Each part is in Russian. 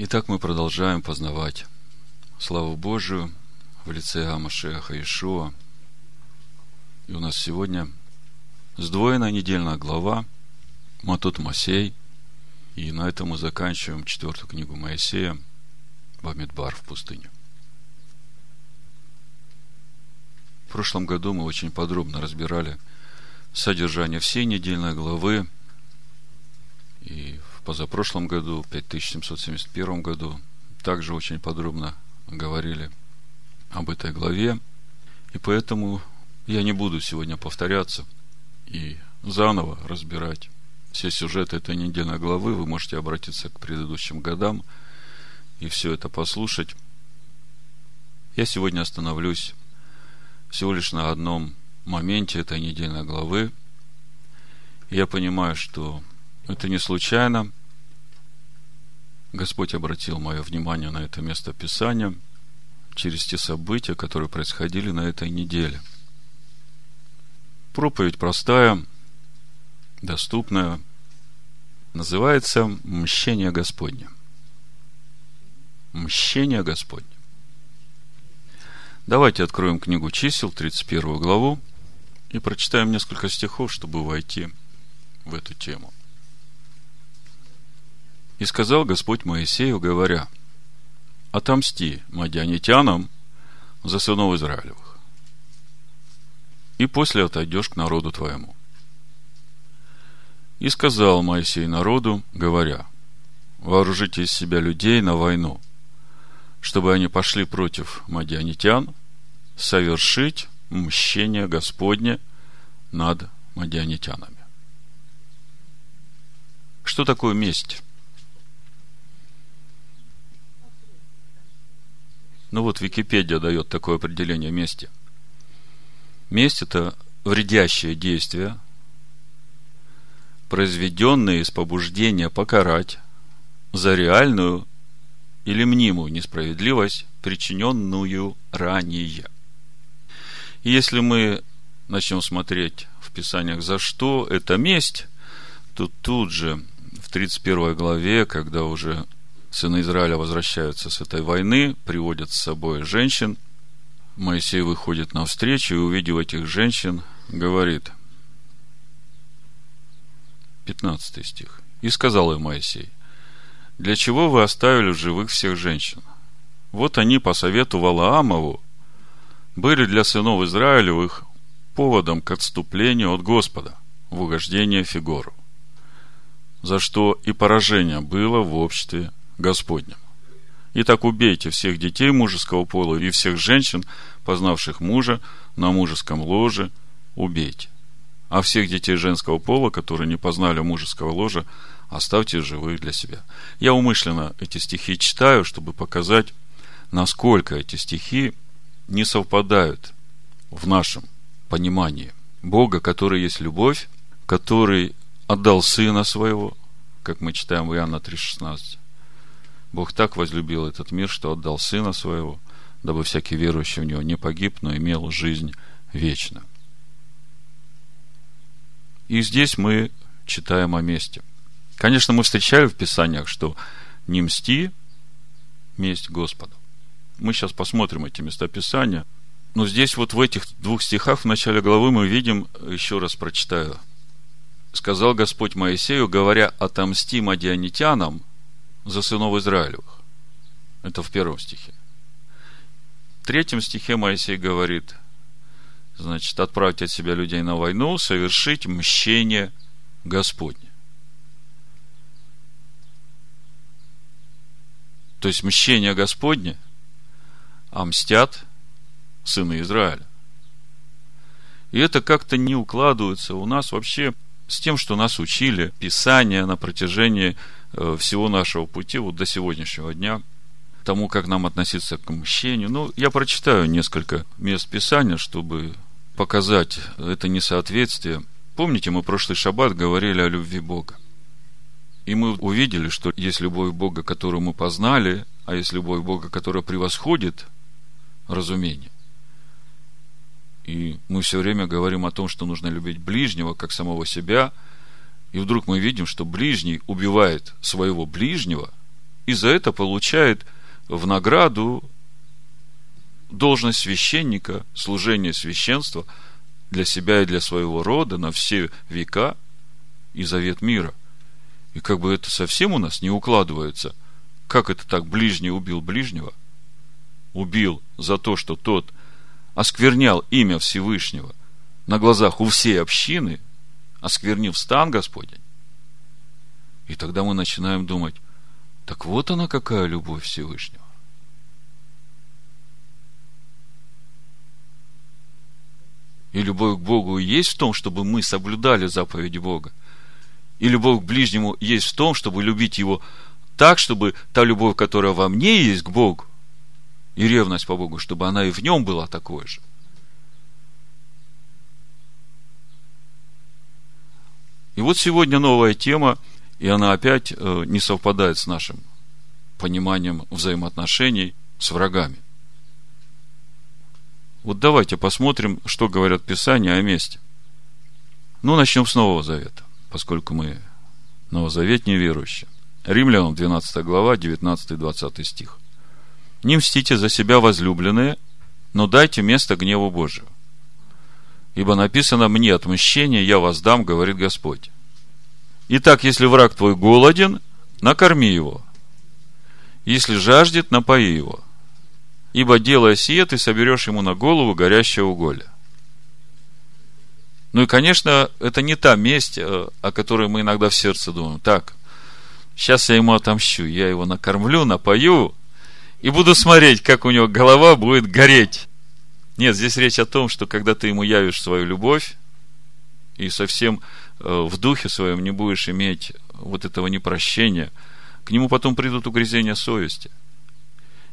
Итак, мы продолжаем познавать славу Божию в лице Амашеха Ишуа. И у нас сегодня сдвоенная недельная глава Матут Масей. И на этом мы заканчиваем четвертую книгу Моисея Бамидбар в пустыню. В прошлом году мы очень подробно разбирали содержание всей недельной главы. И в позапрошлом году, в 5771 году, также очень подробно говорили об этой главе. И поэтому я не буду сегодня повторяться и заново разбирать все сюжеты этой недельной главы. Вы можете обратиться к предыдущим годам и все это послушать. Я сегодня остановлюсь всего лишь на одном моменте этой недельной главы. Я понимаю, что это не случайно. Господь обратил мое внимание на это место Писания через те события, которые происходили на этой неделе. Проповедь простая, доступная, называется «Мщение Господне». Мщение Господне. Давайте откроем книгу чисел, 31 главу, и прочитаем несколько стихов, чтобы войти в эту тему. И сказал Господь Моисею, говоря, «Отомсти мадианитянам за сынов Израилевых, и после отойдешь к народу твоему». И сказал Моисей народу, говоря, «Вооружите из себя людей на войну, чтобы они пошли против мадианитян, совершить мщение Господне над мадианитянами». Что такое месть? Ну вот Википедия дает такое определение мести. Месть – это вредящее действие, произведенное из побуждения покарать за реальную или мнимую несправедливость, причиненную ранее. И если мы начнем смотреть в Писаниях, за что это месть, то тут же в 31 главе, когда уже сыны Израиля возвращаются с этой войны, приводят с собой женщин. Моисей выходит навстречу и, увидев этих женщин, говорит, 15 стих. И сказал им Моисей, для чего вы оставили в живых всех женщин? Вот они по совету Валаамову были для сынов Израилевых поводом к отступлению от Господа в угождение Фигору, за что и поражение было в обществе Господнем. Итак, убейте всех детей мужеского пола и всех женщин, познавших мужа на мужеском ложе, убейте. А всех детей женского пола, которые не познали мужеского ложа, оставьте живых для себя. Я умышленно эти стихи читаю, чтобы показать, насколько эти стихи не совпадают в нашем понимании Бога, который есть любовь, который отдал Сына Своего, как мы читаем в Иоанна 3,16, Бог так возлюбил этот мир, что отдал Сына Своего, дабы всякий верующий в Него не погиб, но имел жизнь вечную. И здесь мы читаем о месте. Конечно, мы встречали в Писаниях, что не мсти, месть Господу. Мы сейчас посмотрим эти места Писания. Но здесь вот в этих двух стихах в начале главы мы видим, еще раз прочитаю. Сказал Господь Моисею, говоря, отомсти мадианитянам за сынов Израилевых. Это в первом стихе. В третьем стихе Моисей говорит, значит, отправьте от себя людей на войну, совершить мщение Господне. То есть мщение Господне, а мстят сыны Израиля. И это как-то не укладывается у нас вообще с тем, что нас учили Писания на протяжении всего нашего пути вот до сегодняшнего дня, тому, как нам относиться к мщению. Ну, я прочитаю несколько мест Писания, чтобы показать это несоответствие. Помните, мы прошлый шаббат говорили о любви Бога. И мы увидели, что есть любовь Бога, которую мы познали, а есть любовь Бога, которая превосходит разумение. И мы все время говорим о том, что нужно любить ближнего, как самого себя – и вдруг мы видим, что ближний убивает своего ближнего, и за это получает в награду должность священника, служение священства для себя и для своего рода на все века и завет мира. И как бы это совсем у нас не укладывается. Как это так ближний убил ближнего? Убил за то, что тот осквернял имя Всевышнего на глазах у всей общины, осквернив стан Господень. И тогда мы начинаем думать, так вот она какая любовь Всевышнего. И любовь к Богу есть в том, чтобы мы соблюдали заповеди Бога. И любовь к ближнему есть в том, чтобы любить его так, чтобы та любовь, которая во мне есть к Богу, и ревность по Богу, чтобы она и в нем была такой же. И вот сегодня новая тема, и она опять э, не совпадает с нашим пониманием взаимоотношений с врагами. Вот давайте посмотрим, что говорят Писания о месте. Ну, начнем с Нового Завета, поскольку мы новозаветние верующие. Римлянам 12 глава, 19-20 стих. Не мстите за себя, возлюбленные, но дайте место гневу Божию. Ибо написано мне отмщение, я воздам, говорит Господь. Итак, если враг твой голоден, накорми его. Если жаждет, напои его. Ибо делая сие, ты соберешь ему на голову горящее уголье. Ну и, конечно, это не та месть, э, о которой мы иногда в сердце думаем. Так, сейчас я ему отомщу, я его накормлю, напою, и буду смотреть, как у него голова будет гореть. Нет, здесь речь о том, что когда ты ему явишь свою любовь, и совсем э, в духе своем не будешь иметь вот этого непрощения, к нему потом придут угрызения совести.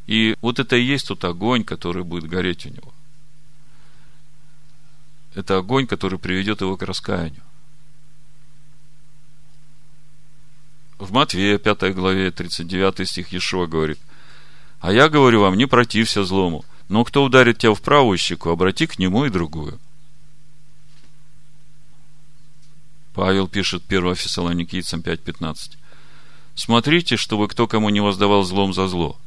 И вот это и есть тот огонь, который будет гореть у него. Это огонь, который приведет его к раскаянию. В Матвея 5 главе 39 стих Ешуа говорит, «А я говорю вам, не протився злому, но кто ударит тебя в правую щеку, обрати к нему и другую». Павел пишет 1 Фессалоникийцам 5.15. «Смотрите, чтобы кто кому не воздавал злом за зло,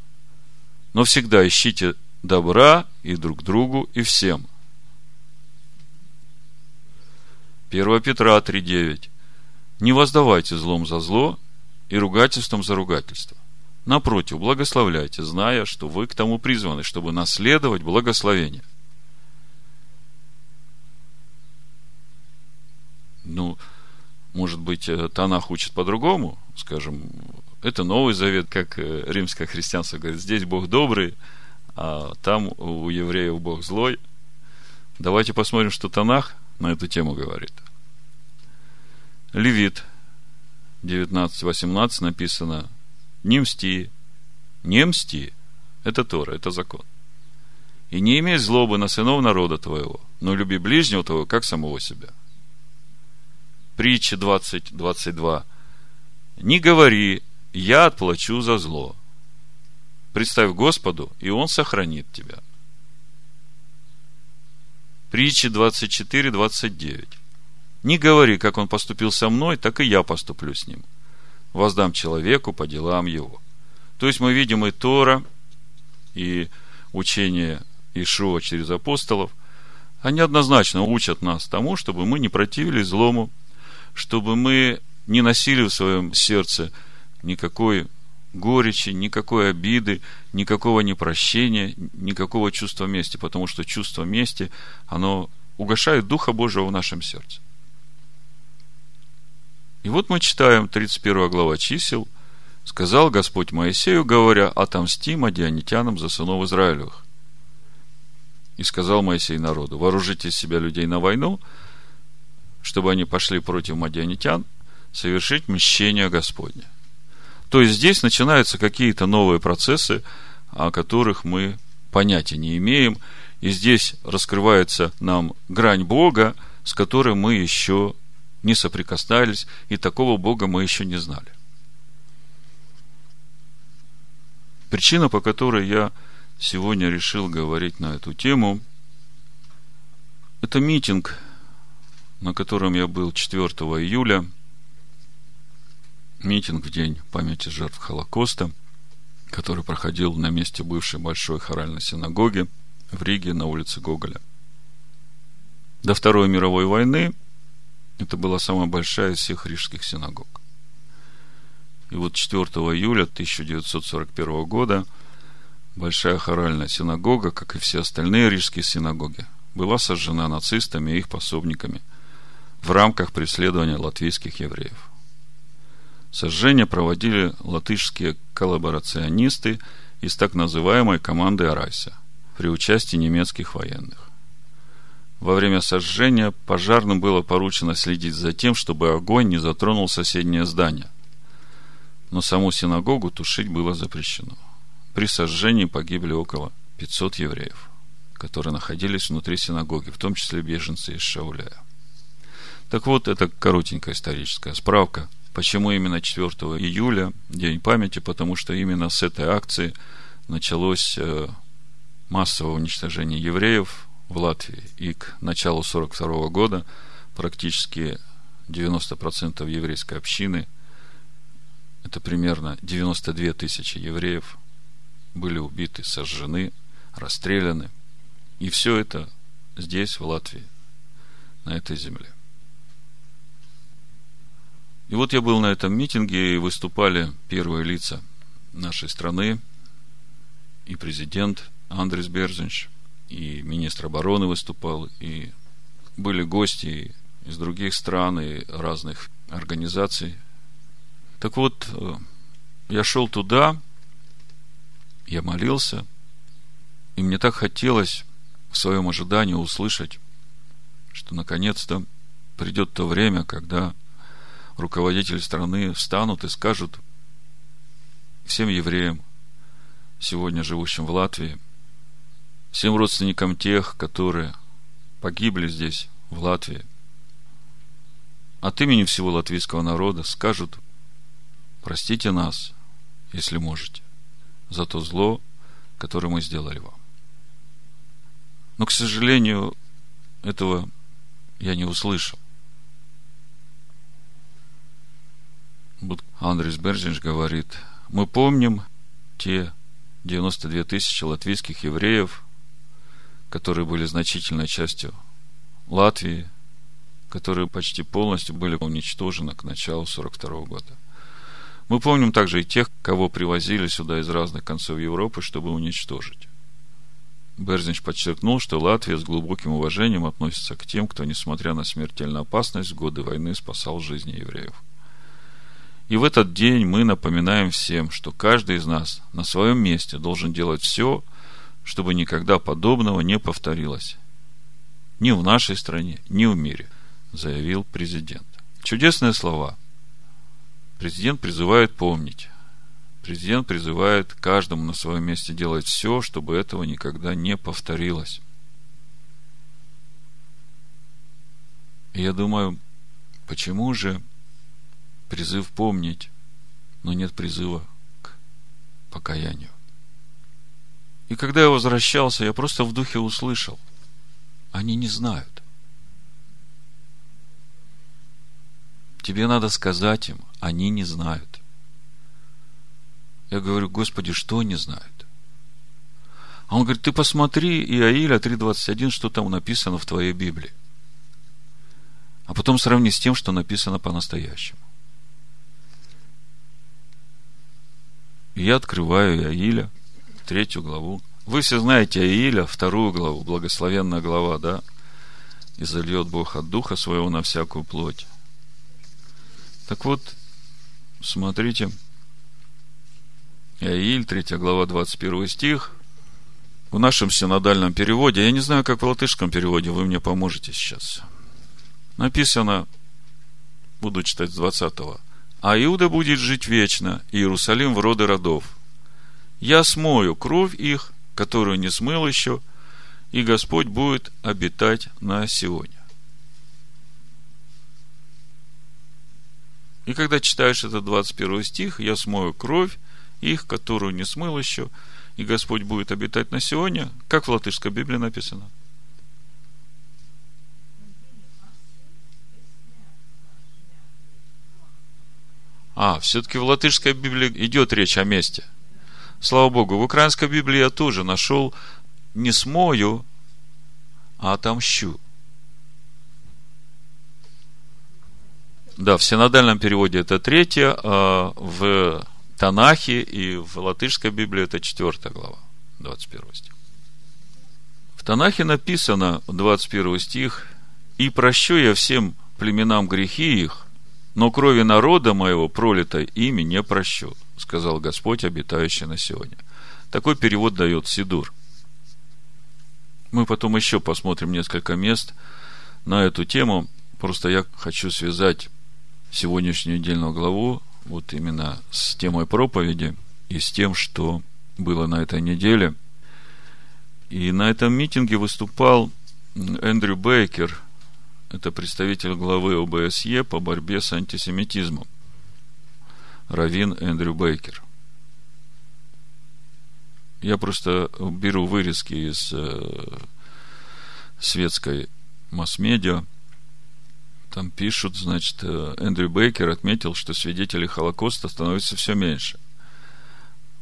но всегда ищите добра и друг другу, и всем». 1 Петра 3.9. Не воздавайте злом за зло и ругательством за ругательство. Напротив, благословляйте, зная, что вы к тому призваны, чтобы наследовать благословение. Ну, может быть, э, Танах учит по-другому, скажем, это Новый Завет, как э, римское христианство говорит, здесь Бог добрый, а там у евреев Бог злой. Давайте посмотрим, что Танах на эту тему говорит. Левит 19.18 написано «Не мсти, не мсти». Это Тора, это закон. «И не имей злобы на сынов народа твоего, но люби ближнего твоего, как самого себя». Притча 20.22 «Не говори, я отплачу за зло. Представь Господу, и Он сохранит тебя». Притча 24.29 не говори, как он поступил со мной, так и я поступлю с ним. Воздам человеку по делам его. То есть мы видим и Тора, и учение Ишуа через апостолов, они однозначно учат нас тому, чтобы мы не противились злому, чтобы мы не носили в своем сердце никакой горечи, никакой обиды, никакого непрощения, никакого чувства мести, потому что чувство мести, оно угошает Духа Божьего в нашем сердце. И вот мы читаем 31 глава чисел. Сказал Господь Моисею, говоря, отомсти мадианитянам за сынов Израилевых. И сказал Моисей народу, вооружите себя людей на войну, чтобы они пошли против мадианитян, совершить мщение Господне. То есть здесь начинаются какие-то новые процессы, о которых мы понятия не имеем, и здесь раскрывается нам грань Бога, с которой мы еще не соприкасались, и такого Бога мы еще не знали. Причина, по которой я сегодня решил говорить на эту тему, это митинг, на котором я был 4 июля, митинг в день памяти жертв Холокоста. который проходил на месте бывшей большой хоральной синагоги в Риге на улице Гоголя. До Второй мировой войны это была самая большая из всех рижских синагог. И вот 4 июля 1941 года Большая хоральная синагога, как и все остальные рижские синагоги, была сожжена нацистами и их пособниками в рамках преследования латвийских евреев. Сожжение проводили латышские коллаборационисты из так называемой команды Арайса при участии немецких военных. Во время сожжения пожарным было поручено следить за тем, чтобы огонь не затронул соседнее здание. Но саму синагогу тушить было запрещено. При сожжении погибли около 500 евреев, которые находились внутри синагоги, в том числе беженцы из Шауляя. Так вот, это коротенькая историческая справка. Почему именно 4 июля, День памяти? Потому что именно с этой акции началось э, массовое уничтожение евреев в Латвии. И к началу 1942 года практически 90% еврейской общины, это примерно 92 тысячи евреев, были убиты, сожжены, расстреляны. И все это здесь, в Латвии, на этой земле. И вот я был на этом митинге, и выступали первые лица нашей страны, и президент Андрес Берзинч, и министр обороны выступал, и были гости из других стран и разных организаций. Так вот, э, я шел туда, я молился, и мне так хотелось в своем ожидании услышать, что наконец-то придет то время, когда руководители страны встанут и скажут всем евреям, сегодня живущим в Латвии, всем родственникам тех, которые погибли здесь, в Латвии, от имени всего латвийского народа скажут, простите нас, если можете за то зло, которое мы сделали вам. Но, к сожалению, этого я не услышал. Вот Андрес Берзинч говорит, мы помним те 92 тысячи латвийских евреев, которые были значительной частью Латвии, которые почти полностью были уничтожены к началу 42 года. Мы помним также и тех, кого привозили сюда из разных концов Европы, чтобы уничтожить. Берзинч подчеркнул, что Латвия с глубоким уважением относится к тем, кто, несмотря на смертельную опасность, в годы войны спасал жизни евреев. И в этот день мы напоминаем всем, что каждый из нас на своем месте должен делать все, чтобы никогда подобного не повторилось. Ни в нашей стране, ни в мире, заявил президент. Чудесные слова – Президент призывает помнить. Президент призывает каждому на своем месте делать все, чтобы этого никогда не повторилось. И я думаю, почему же призыв помнить, но нет призыва к покаянию? И когда я возвращался, я просто в духе услышал. Они не знают. Тебе надо сказать им, они не знают. Я говорю, Господи, что они знают? А он говорит, ты посмотри Иаиля 3.21, что там написано в твоей Библии. А потом сравни с тем, что написано по-настоящему. И я открываю Иаиля, третью главу. Вы все знаете Иаиля, вторую главу, благословенная глава, да? И зальет Бог от Духа Своего на всякую плоть. Так вот, смотрите, Иаиль, 3 глава, 21 стих, в нашем синодальном переводе, я не знаю, как в латышском переводе, вы мне поможете сейчас. Написано, буду читать с 20 а Иуда будет жить вечно, и Иерусалим в роды родов. Я смою кровь их, которую не смыл еще, и Господь будет обитать на Сионе. И когда читаешь этот 21 стих, я смою кровь их, которую не смыл еще, и Господь будет обитать на Сионе, как в латышской Библии написано. А, все-таки в латышской Библии идет речь о месте. Слава Богу, в украинской Библии я тоже нашел не смою, а отомщу. Да, в синодальном переводе это третье, а в Танахе и в латышской Библии это четвертая глава, 21 стих. В Танахе написано, 21 стих, «И прощу я всем племенам грехи их, но крови народа моего, пролитой ими, не прощу, сказал Господь, обитающий на сегодня. Такой перевод дает Сидур. Мы потом еще посмотрим несколько мест на эту тему. Просто я хочу связать сегодняшнюю недельную главу вот именно с темой проповеди и с тем, что было на этой неделе. И на этом митинге выступал Эндрю Бейкер, это представитель главы ОБСЕ по борьбе с антисемитизмом. Равин Эндрю Бейкер. Я просто беру вырезки из э, светской масс-медиа. Там пишут, значит, э, Эндрю Бейкер отметил, что свидетелей Холокоста становится все меньше.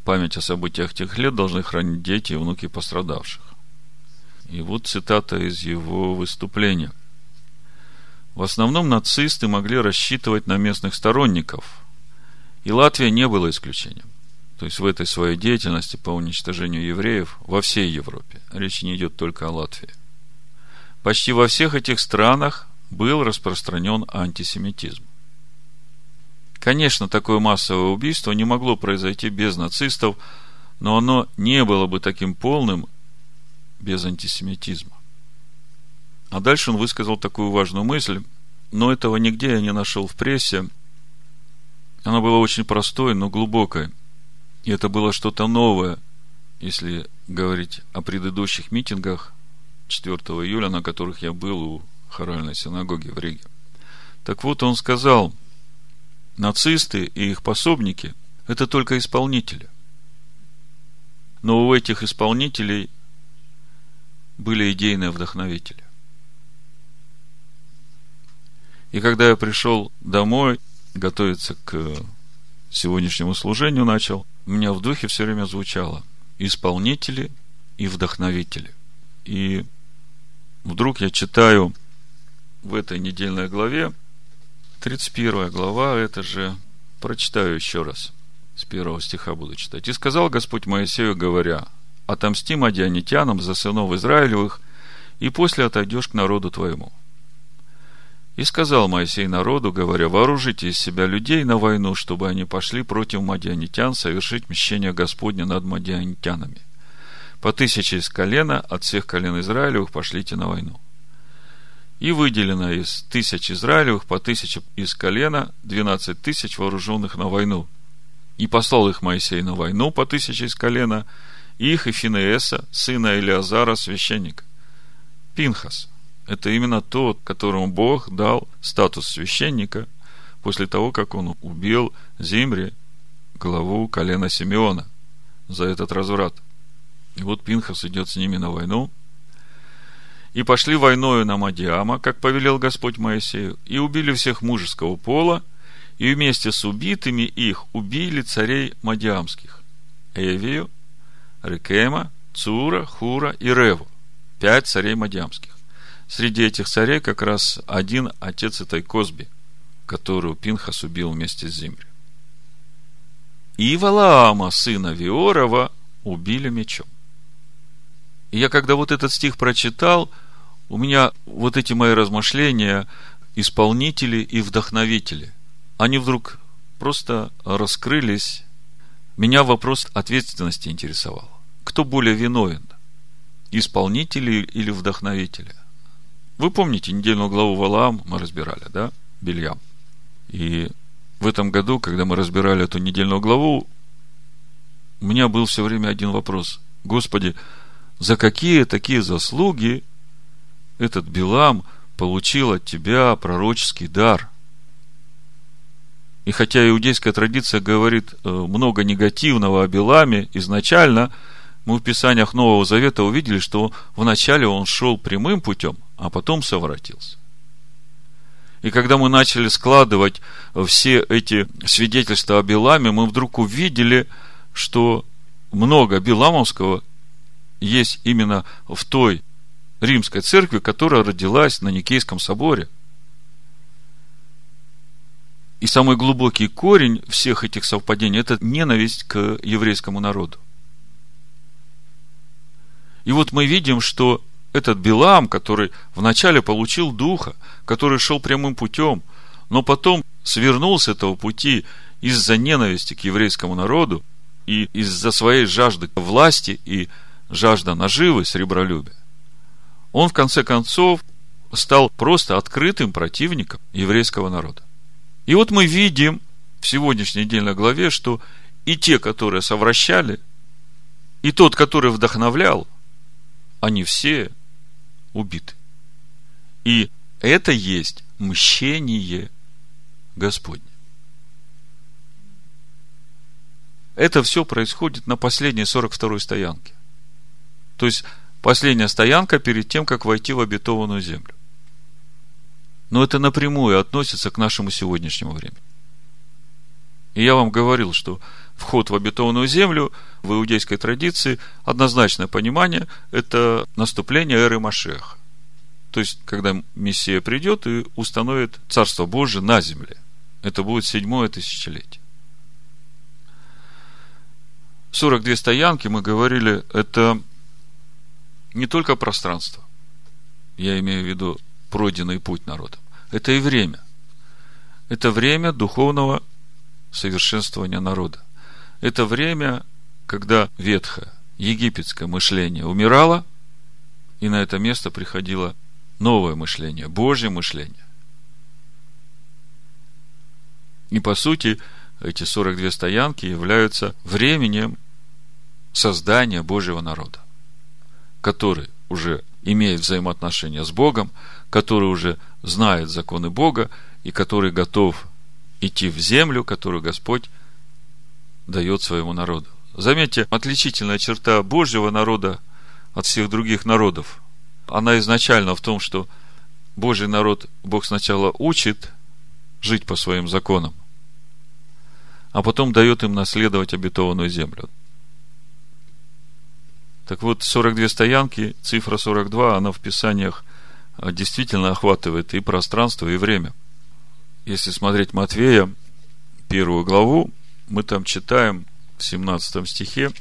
Память о событиях тех лет должны хранить дети и внуки пострадавших. И вот цитата из его выступления. В основном нацисты могли рассчитывать на местных сторонников, и Латвия не была исключением. То есть в этой своей деятельности по уничтожению евреев во всей Европе. Речь не идет только о Латвии. Почти во всех этих странах был распространен антисемитизм. Конечно, такое массовое убийство не могло произойти без нацистов, но оно не было бы таким полным без антисемитизма. А дальше он высказал такую важную мысль, но этого нигде я не нашел в прессе. Она была очень простой, но глубокой. И это было что-то новое, если говорить о предыдущих митингах 4 июля, на которых я был у хоральной синагоги в Риге. Так вот, он сказал, нацисты и их пособники – это только исполнители. Но у этих исполнителей были идейные вдохновители. И когда я пришел домой, готовиться к сегодняшнему служению начал, у меня в духе все время звучало исполнители и вдохновители. И вдруг я читаю в этой недельной главе, 31 глава, это же, прочитаю еще раз, с первого стиха буду читать. «И сказал Господь Моисею, говоря, отомсти мадианитянам за сынов Израилевых, и после отойдешь к народу твоему. И сказал Моисей народу, говоря, вооружите из себя людей на войну, чтобы они пошли против мадианитян совершить мщение Господне над мадианитянами. По тысяче из колена, от всех колен Израилевых пошлите на войну. И выделено из тысяч Израилевых по тысяче из колена двенадцать тысяч вооруженных на войну. И послал их Моисей на войну по тысяче из колена, их и Финееса, сына Илиазара, священника. Пинхас – это именно тот, которому Бог дал статус священника после того, как он убил Зимри, главу колена Симеона, за этот разврат. И вот Пинхас идет с ними на войну. И пошли войною на Мадиама, как повелел Господь Моисею, и убили всех мужеского пола, и вместе с убитыми их убили царей Мадиамских. Эвию, Рекема, Цура, Хура и Реву. Пять царей Мадиамских. Среди этих царей как раз один отец этой Козби, которую Пинхас убил вместе с Зимри. И Валаама, сына Виорова, убили мечом. И я, когда вот этот стих прочитал, у меня вот эти мои размышления, исполнители и вдохновители, они вдруг просто раскрылись. Меня вопрос ответственности интересовал. Кто более виновен? Исполнители или вдохновители? Вы помните, недельную главу Валаам мы разбирали, да? Бельям. И в этом году, когда мы разбирали эту недельную главу, у меня был все время один вопрос. Господи, за какие такие заслуги этот Билам получил от тебя пророческий дар? И хотя иудейская традиция говорит э, много негативного о Биламе изначально, мы в Писаниях Нового Завета увидели, что вначале он шел прямым путем, а потом совратился. И когда мы начали складывать все эти свидетельства о Беламе, мы вдруг увидели, что много Биламовского есть именно в той римской церкви, которая родилась на Никейском соборе. И самый глубокий корень всех этих совпадений – это ненависть к еврейскому народу. И вот мы видим, что этот Билам, который вначале получил духа, который шел прямым путем, но потом свернул с этого пути из-за ненависти к еврейскому народу и из-за своей жажды власти и жажда наживы, сребролюбия, он в конце концов стал просто открытым противником еврейского народа. И вот мы видим в сегодняшней недельной главе, что и те, которые совращали, и тот, который вдохновлял, они все убиты. И это есть мщение Господне. Это все происходит на последней 42-й стоянке. То есть, последняя стоянка перед тем, как войти в обетованную землю. Но это напрямую относится к нашему сегодняшнему времени. И я вам говорил, что вход в обетованную землю в иудейской традиции однозначное понимание – это наступление эры Машеха. То есть, когда Мессия придет и установит Царство Божие на земле. Это будет седьмое тысячелетие. 42 стоянки, мы говорили, это не только пространство. Я имею в виду пройденный путь народом. Это и время. Это время духовного совершенствования народа. Это время, когда ветхое египетское мышление умирало, и на это место приходило новое мышление, Божье мышление. И по сути, эти 42 стоянки являются временем создания Божьего народа, который уже имеет взаимоотношения с Богом, который уже знает законы Бога и который готов идти в землю, которую Господь дает своему народу. Заметьте, отличительная черта Божьего народа от всех других народов, она изначально в том, что Божий народ Бог сначала учит жить по своим законам, а потом дает им наследовать обетованную землю. Так вот, 42 стоянки, цифра 42, она в Писаниях а, действительно охватывает и пространство, и время. Если смотреть Матвея, первую главу, мы там читаем в 17 стихе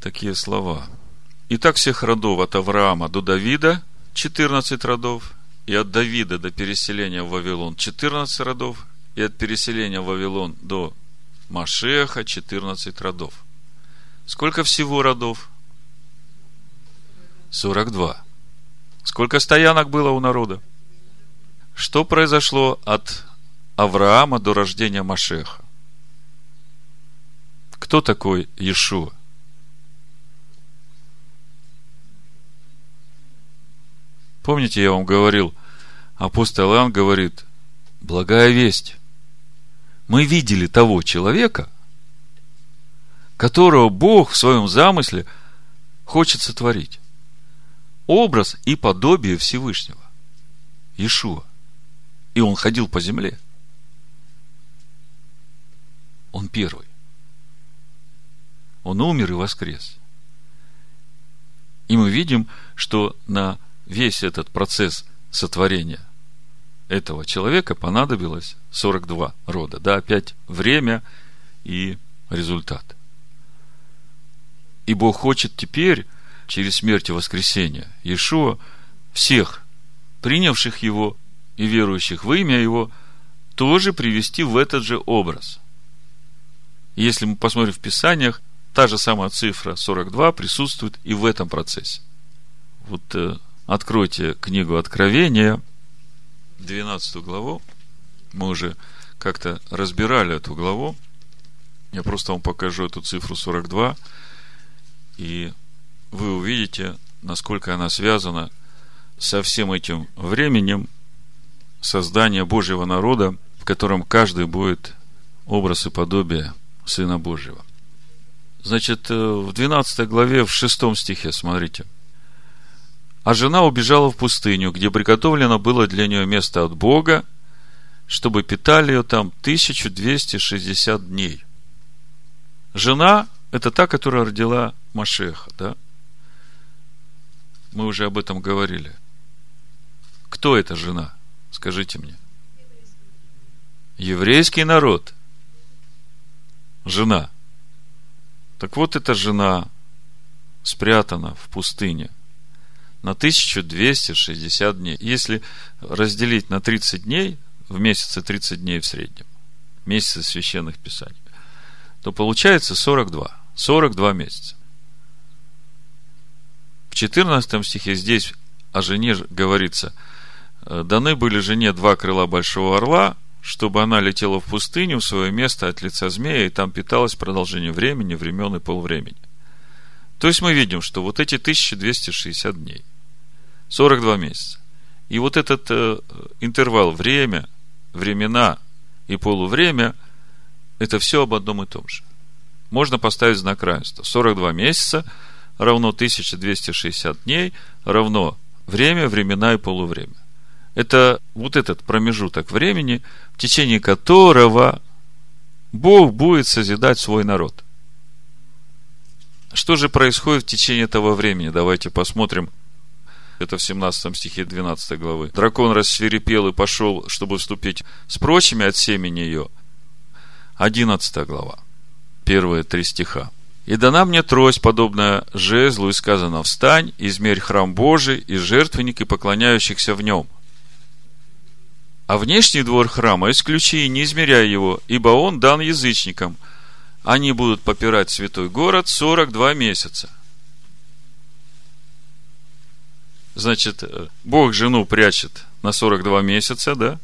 такие слова. Итак, всех родов от Авраама до Давида 14 родов, и от Давида до переселения в Вавилон 14 родов, и от переселения в Вавилон до Машеха 14 родов. Сколько всего родов? 42. Сколько стоянок было у народа? Что произошло от Авраама до рождения Машеха? Кто такой Иешуа? Помните, я вам говорил, апостол Иоанн говорит, благая весть. Мы видели того человека, которого Бог в своем замысле хочет сотворить образ и подобие Всевышнего. Иешуа. И он ходил по земле. Он первый. Он умер и воскрес. И мы видим, что на весь этот процесс сотворения этого человека понадобилось 42 рода. Да, опять время и результат. И Бог хочет теперь через смерть и воскресение Иешуа всех принявших его и верующих в имя его тоже привести в этот же образ. Если мы посмотрим в Писаниях, та же самая цифра 42 присутствует и в этом процессе. Вот э, откройте книгу Откровения, 12 главу. Мы уже как-то разбирали эту главу. Я просто вам покажу эту цифру 42. И вы увидите, насколько она связана со всем этим временем создания Божьего народа, в котором каждый будет образ и подобие Сына Божьего. Значит, э, в 12 главе, в 6 стихе, смотрите. А жена убежала в пустыню, где приготовлено было для нее место от Бога, чтобы питали ее там 1260 дней. Жена это та, которая родила Машеха, да? Мы уже об этом говорили. Кто эта жена? Скажите мне. Еврейский народ. Жена. Так вот, эта жена спрятана в пустыне на 1260 дней. Если разделить на 30 дней, в месяце 30 дней в среднем, месяцы священных писаний, то получается 42. 42 месяца. В 14 стихе здесь о жене говорится, «Э, даны были жене два крыла большого орла, чтобы она летела в пустыню в свое место от лица змея, и там питалась продолжение времени, времен и полвремени. То есть мы видим, что вот эти 1260 дней, 42 месяца, и вот этот э, интервал время, времена и полувремя, это все об одном и том же. Можно поставить знак равенства. 42 месяца равно 1260 дней равно время, времена и полувремя. Это вот этот промежуток времени, в течение которого Бог будет созидать свой народ. Что же происходит в течение этого времени? Давайте посмотрим. Это в 17 стихе 12 главы. Дракон рассверепел и пошел, чтобы вступить с прочими от семени ее. 11 глава. Первые три стиха. И дана мне трость, подобная жезлу, и сказано, встань, измерь храм Божий и жертвенник, и поклоняющихся в нем – а внешний двор храма исключи и не измеряй его, ибо он дан язычникам. Они будут попирать святой город 42 месяца. Значит, э, Бог жену прячет на 42 месяца, да?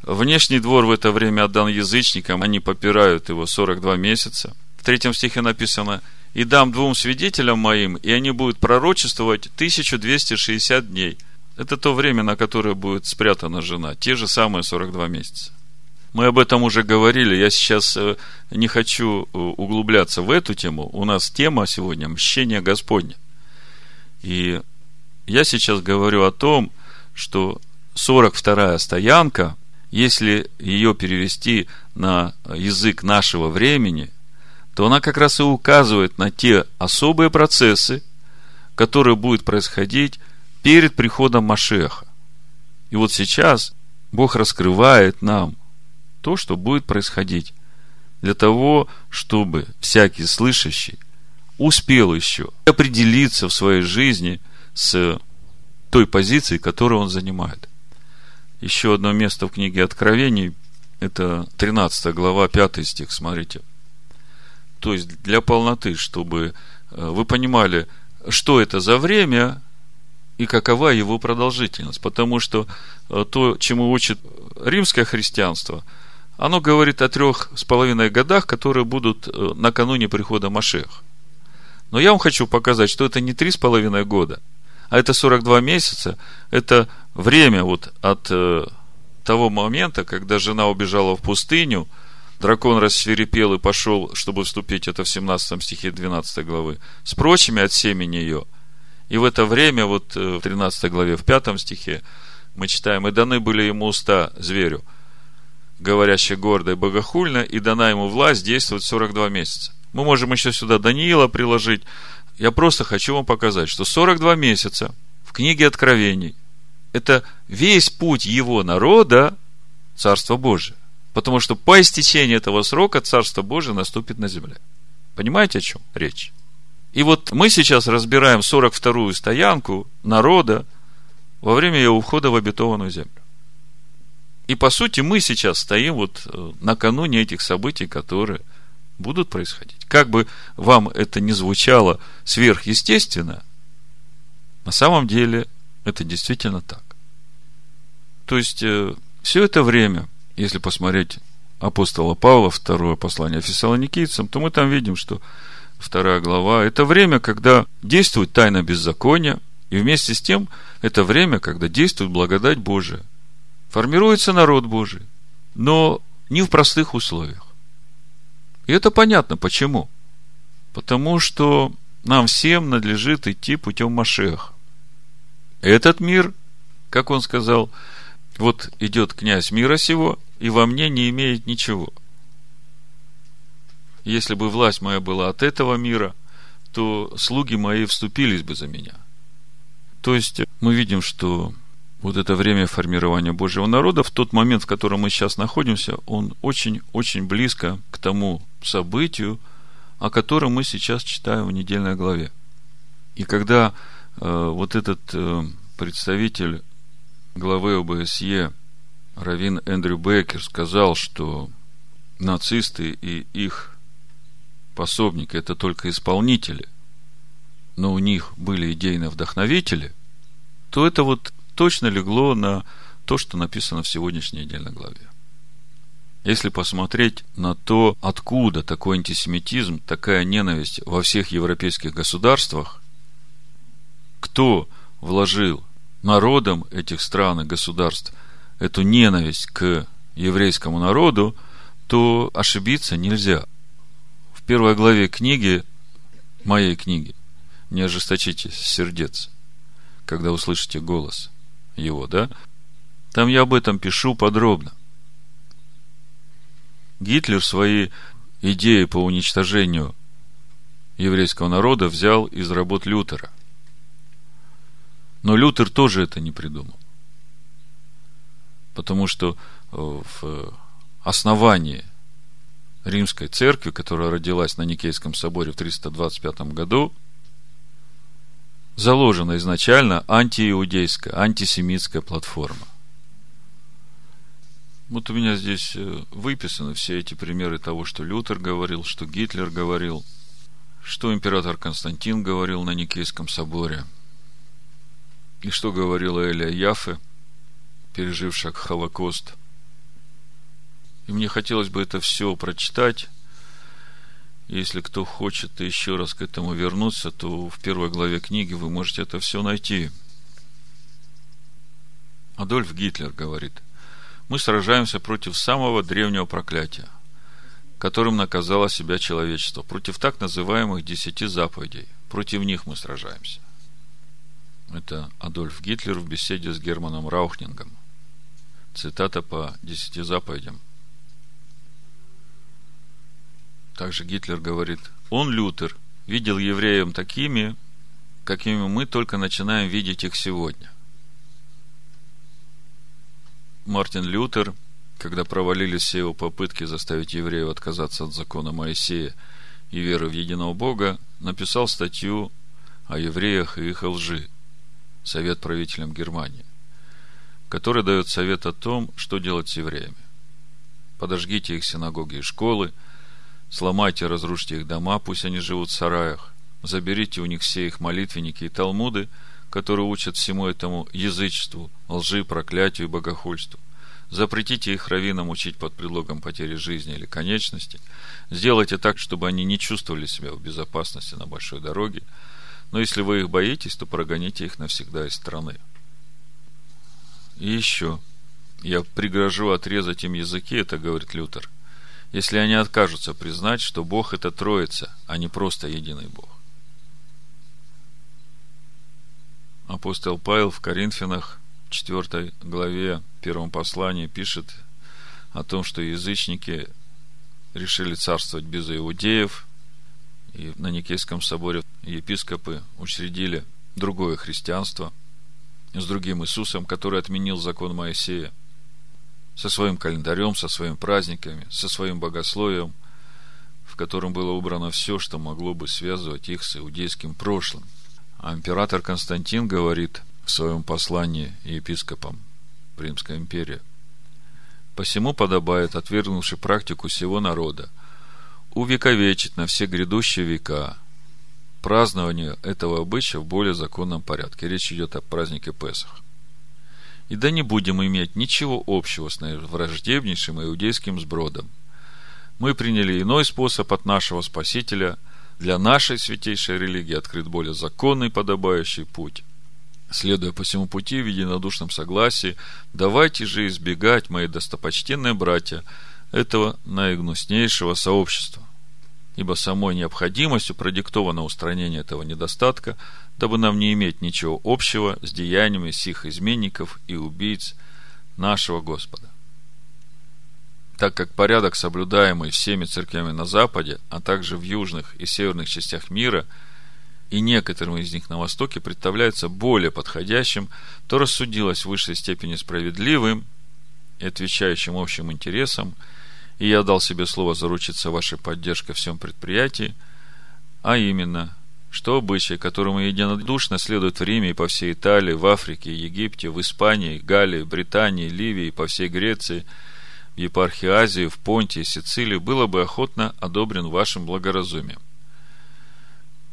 Внешний двор в это время отдан язычникам, они попирают его 42 месяца. В третьем стихе написано, «И дам двум свидетелям моим, и они будут пророчествовать 1260 дней». Это то время, на которое будет спрятана жена. Те же самые 42 месяца. Мы об этом уже говорили. Я сейчас э, не хочу э, углубляться в эту тему. У нас тема сегодня – мщение Господне. И я сейчас говорю о том, что 42-я стоянка, если ее перевести на язык нашего времени, то она как раз и указывает на те особые процессы, которые будут происходить перед приходом Машеха. И вот сейчас Бог раскрывает нам то, что будет происходить, для того, чтобы всякий слышащий успел еще определиться в своей жизни с той позицией, которую он занимает. Еще одно место в книге Откровений, это 13 глава, 5 стих, смотрите. То есть для полноты, чтобы э, вы понимали, что это за время, и какова его продолжительность. Потому что э, то, чему учит римское христианство, оно говорит о трех с половиной годах, которые будут э, накануне прихода Машех. Но я вам хочу показать, что это не три с половиной года, а это 42 месяца. Это время вот от э, того момента, когда жена убежала в пустыню, дракон рассверепел и пошел, чтобы вступить, это в 17 стихе 12 главы, с прочими от семени ее – и в это время, вот э, в 13 главе, в 5 стихе, мы читаем, «И даны были ему уста зверю, говорящие гордо и богохульно, и дана ему власть действовать 42 месяца». Мы можем еще сюда Даниила приложить. Я просто хочу вам показать, что 42 месяца в книге Откровений – это весь путь его народа Царство Божие. Потому что по истечении этого срока Царство Божие наступит на земле. Понимаете, о чем речь? И вот мы сейчас разбираем 42-ю стоянку народа во время его ухода в обетованную землю. И по сути мы сейчас стоим вот э, накануне этих событий, которые будут происходить. Как бы вам это ни звучало сверхъестественно, на самом деле это действительно так. То есть, э, все это время, если посмотреть апостола Павла, второе послание фессалоникийцам, то мы там видим, что вторая глава, это время, когда действует тайна беззакония, и вместе с тем это время, когда действует благодать Божия. Формируется народ Божий, но не в простых условиях. И это понятно, почему. Потому что нам всем надлежит идти путем Машеха. Этот мир, как он сказал, вот идет князь мира сего, и во мне не имеет ничего – если бы власть моя была от этого мира, то слуги мои вступились бы за меня. То есть мы видим, что вот это время формирования Божьего народа, в тот момент, в котором мы сейчас находимся, он очень-очень близко к тому событию, о котором мы сейчас читаем в недельной главе. И когда э, вот этот э, представитель главы ОБСЕ Равин Эндрю Беккер сказал, что нацисты и их пособники это только исполнители, но у них были идейные вдохновители, то это вот точно легло на то, что написано в сегодняшней недельной главе. Если посмотреть на то, откуда такой антисемитизм, такая ненависть во всех европейских государствах, кто вложил народам этих стран и государств эту ненависть к еврейскому народу, то ошибиться нельзя. Первой главе книги, моей книги, не ожесточитесь сердец, когда услышите голос его, да? Там я об этом пишу подробно. Гитлер свои идеи по уничтожению еврейского народа взял из работ Лютера. Но Лютер тоже это не придумал. Потому что э, в основании римской церкви, которая родилась на Никейском соборе в 325 году, заложена изначально антииудейская, антисемитская платформа. Вот у меня здесь э, выписаны все эти примеры того, что Лютер говорил, что Гитлер говорил, что император Константин говорил на Никейском соборе, и что говорила Элия Яфе, пережившая Холокост. И мне хотелось бы это все прочитать, если кто хочет еще раз к этому вернуться, то в первой главе книги вы можете это все найти. Адольф Гитлер говорит, мы сражаемся против самого древнего проклятия, которым наказало себя человечество, против так называемых десяти заповедей. Против них мы сражаемся. Это Адольф Гитлер в беседе с Германом Раухнингом. Цитата по десяти заповедям – также Гитлер говорит, он, Лютер, видел евреям такими, какими мы только начинаем видеть их сегодня. Мартин Лютер, когда провалились все его попытки заставить евреев отказаться от закона Моисея и веры в единого Бога, написал статью о евреях и их лжи, совет правителям Германии, который дает совет о том, что делать с евреями. Подожгите их синагоги и школы – Сломайте, разрушьте их дома, пусть они живут в сараях. Заберите у них все их молитвенники и талмуды, которые учат всему этому язычеству, лжи, проклятию и богохульству. Запретите их раввинам учить под предлогом потери жизни или конечности. Сделайте так, чтобы они не чувствовали себя в безопасности на большой дороге. Но если вы их боитесь, то прогоните их навсегда из страны. И еще. Я пригрожу отрезать им языки, это говорит Лютер – если они откажутся признать, что Бог это Троица, а не просто единый Бог. Апостол Павел в Коринфянах, 4 главе, первом послании пишет о том, что язычники решили царствовать без иудеев, и на Никейском соборе епископы учредили другое христианство с другим Иисусом, который отменил закон Моисея – со своим календарем, со своими праздниками, со своим богословием, в котором было убрано все, что могло бы связывать их с иудейским прошлым. А император Константин говорит в своем послании епископам Римской империи, «Посему подобает, отвергнувши практику всего народа, увековечить на все грядущие века празднование этого обычая в более законном порядке». Речь идет о празднике Песах и да не будем иметь ничего общего с враждебнейшим иудейским сбродом. Мы приняли иной способ от нашего Спасителя. Для нашей святейшей религии открыт более законный подобающий путь. Следуя по всему пути в единодушном согласии, давайте же избегать, мои достопочтенные братья, этого наигнуснейшего сообщества. Ибо самой необходимостью продиктовано устранение этого недостатка, дабы нам не иметь ничего общего с деяниями сих изменников и убийц нашего Господа. так как порядок, соблюдаемый всеми церквями на Западе, а также в южных и северных частях мира, и некоторым из них на Востоке, представляется более подходящим, то рассудилось в высшей степени справедливым и отвечающим общим интересам, и я дал себе слово заручиться вашей поддержкой всем предприятии, а именно, что обычаи, которому единодушно следуют в Риме и по всей Италии, в Африке, Египте, в Испании, Галлии, Британии, Ливии, по всей Греции – в епархии Азии, в Понтии, Сицилии, было бы охотно одобрен вашим благоразумием.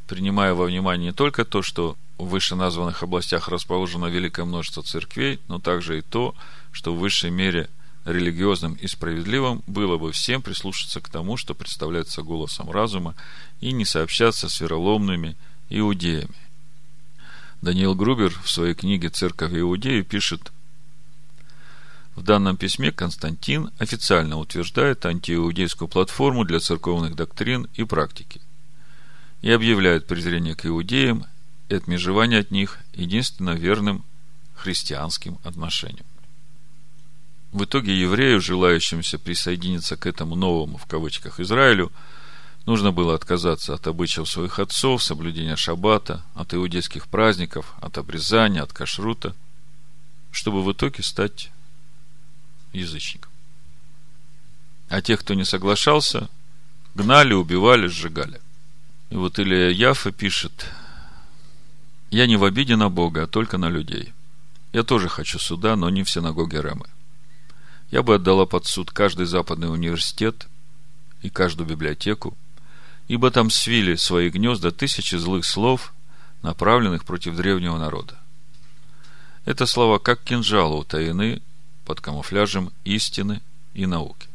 Принимая во внимание не только то, что в вышеназванных областях расположено великое множество церквей, но также и то, что в высшей мере религиозным и справедливым было бы всем прислушаться к тому, что представляется голосом разума, и не сообщаться с вероломными иудеями. Даниил Грубер в своей книге «Церковь Иудеи» пишет – в данном письме Константин официально утверждает антииудейскую платформу для церковных доктрин и практики и объявляет презрение к иудеям и отмежевание от них единственно верным христианским отношением. В итоге еврею, желающимся присоединиться к этому новому, в кавычках, Израилю, нужно было отказаться от обычаев своих отцов, соблюдения шаббата, от иудейских праздников, от обрезания, от кашрута, чтобы в итоге стать язычников. А тех, кто не соглашался, гнали, убивали, сжигали. И вот Илья Яфа пишет, «Я не в обиде на Бога, а только на людей. Я тоже хочу суда, но не в синагоге Рамы. Я бы отдала под суд каждый западный университет и каждую библиотеку, ибо там свили свои гнезда тысячи злых слов, направленных против древнего народа. Это слова как кинжалы утаены под камуфляжем истины и науки.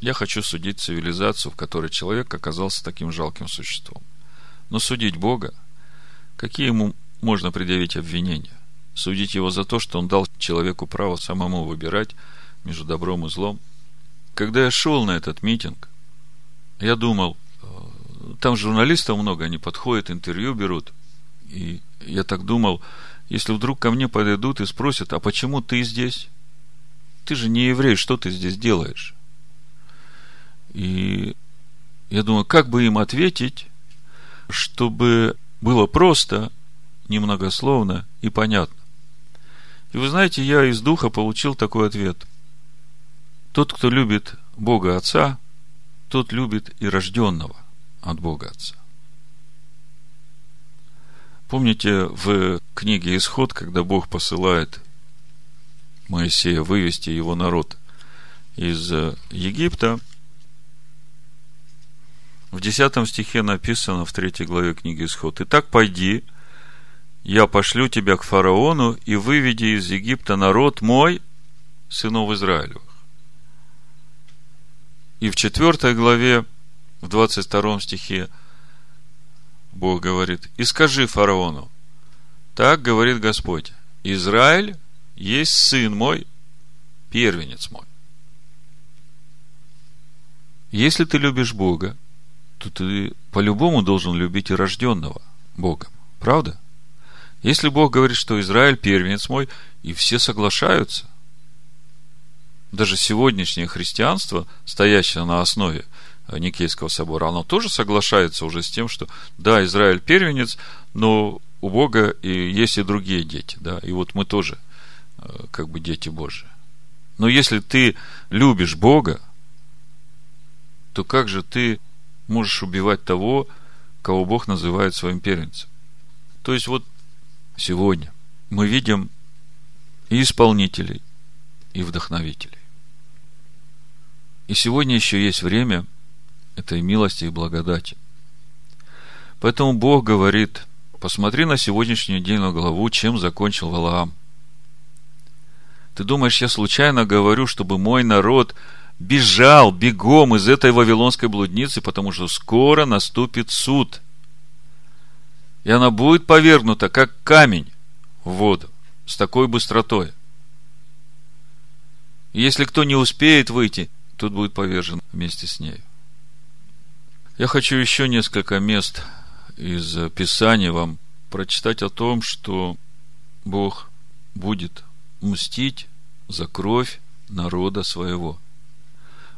Я хочу судить цивилизацию, в которой человек оказался таким жалким существом. Но судить Бога, какие ему можно предъявить обвинения? Судить его за то, что он дал человеку право самому выбирать между добром и злом. Когда я шел на этот митинг, я думал, э, там журналистов много, они подходят, интервью берут. И я так думал, если вдруг ко мне подойдут и спросят, а почему ты здесь? Ты же не еврей, что ты здесь делаешь? И я думаю, как бы им ответить, чтобы было просто, немногословно и понятно. И вы знаете, я из духа получил такой ответ. Тот, кто любит Бога Отца, тот любит и рожденного от Бога Отца. Помните в книге Исход, когда Бог посылает Моисея вывести его народ из Египта, в 10 стихе написано в 3 главе книги Исход. «Итак, пойди, я пошлю тебя к фараону и выведи из Египта народ мой, сынов Израилевых». И в 4 главе, в 22 стихе Бог говорит, и скажи фараону, так говорит Господь, Израиль есть сын мой, первенец мой. Если ты любишь Бога, то ты по-любому должен любить и рожденного Богом. Правда? Если Бог говорит, что Израиль первенец мой, и все соглашаются, даже сегодняшнее христианство, стоящее на основе Никейского собора, оно тоже соглашается уже с тем, что да, Израиль первенец, но у Бога и есть и другие дети, да, и вот мы тоже э, как бы дети Божии. Но если ты любишь Бога, то как же ты можешь убивать того, кого Бог называет своим первенцем? То есть вот сегодня мы видим и исполнителей, и вдохновителей. И сегодня еще есть время – этой милости и благодати. Поэтому Бог говорит, посмотри на сегодняшнюю недельную главу, чем закончил Валаам. Ты думаешь, я случайно говорю, чтобы мой народ бежал бегом из этой вавилонской блудницы, потому что скоро наступит суд. И она будет повергнута, как камень в воду, с такой быстротой. И если кто не успеет выйти, тот будет повержен вместе с ней. Я хочу еще несколько мест из Писания вам прочитать о том, что Бог будет мстить за кровь народа своего.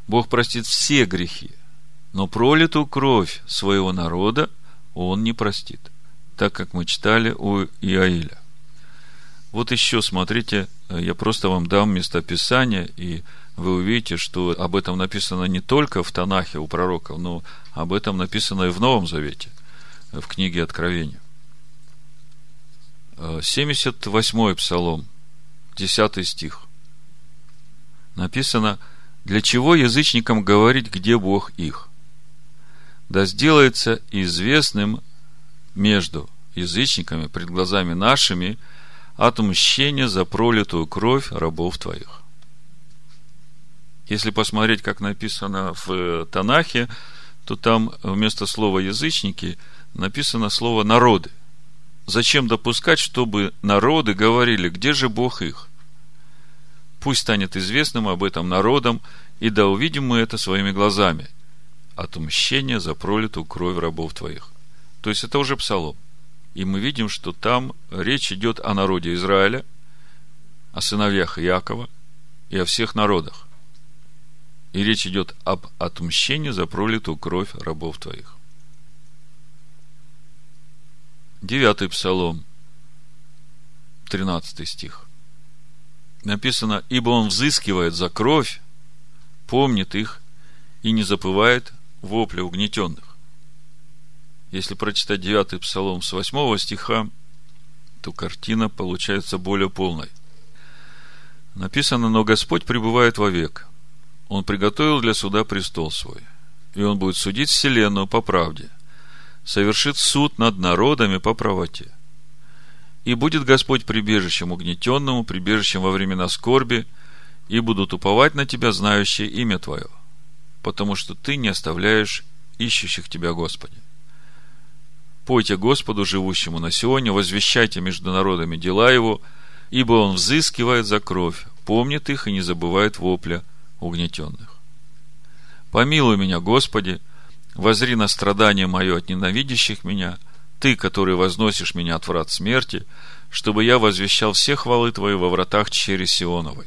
Бог простит все грехи, но пролитую кровь своего народа он не простит, так как мы читали у Иаиля. Вот еще, смотрите, я просто вам дам местописание, и вы увидите, что об этом написано не только в Танахе у пророков, но об этом написано и в Новом Завете, в книге Откровения. 78-й псалом, 10 стих. Написано, для чего язычникам говорить, где Бог их? Да сделается известным между язычниками пред глазами нашими отмщение за пролитую кровь рабов твоих. Если посмотреть, как написано в Танахе, то там вместо слова язычники написано слово народы. Зачем допускать, чтобы народы говорили, где же Бог их? Пусть станет известным об этом народам, и да увидим мы это своими глазами. Отмщение за пролитую кровь рабов твоих. То есть это уже псалом. И мы видим, что там речь идет о народе Израиля, о сыновьях Иакова и о всех народах. И речь идет об отмщении за пролитую кровь рабов твоих. Девятый псалом, тринадцатый стих. Написано, ибо он взыскивает за кровь, помнит их и не запывает вопля угнетенных. Если прочитать девятый псалом с восьмого стиха, то картина получается более полной. Написано, но Господь пребывает вовек. Он приготовил для суда престол свой, и он будет судить вселенную по правде – совершит суд над народами по правоте. И будет Господь прибежищем угнетенному, прибежищем во времена скорби, и будут уповать на Тебя, знающие имя Твое, потому что Ты не оставляешь ищущих Тебя, Господи. Пойте Господу, живущему на Сионе, возвещайте между народами дела Его, ибо Он взыскивает за кровь, помнит их и не забывает вопля угнетенных. Помилуй меня, Господи, Возри на страдание мое от ненавидящих меня, ты, который возносишь меня от врат смерти, чтобы я возвещал все хвалы Твои во вратах чери Сионовой.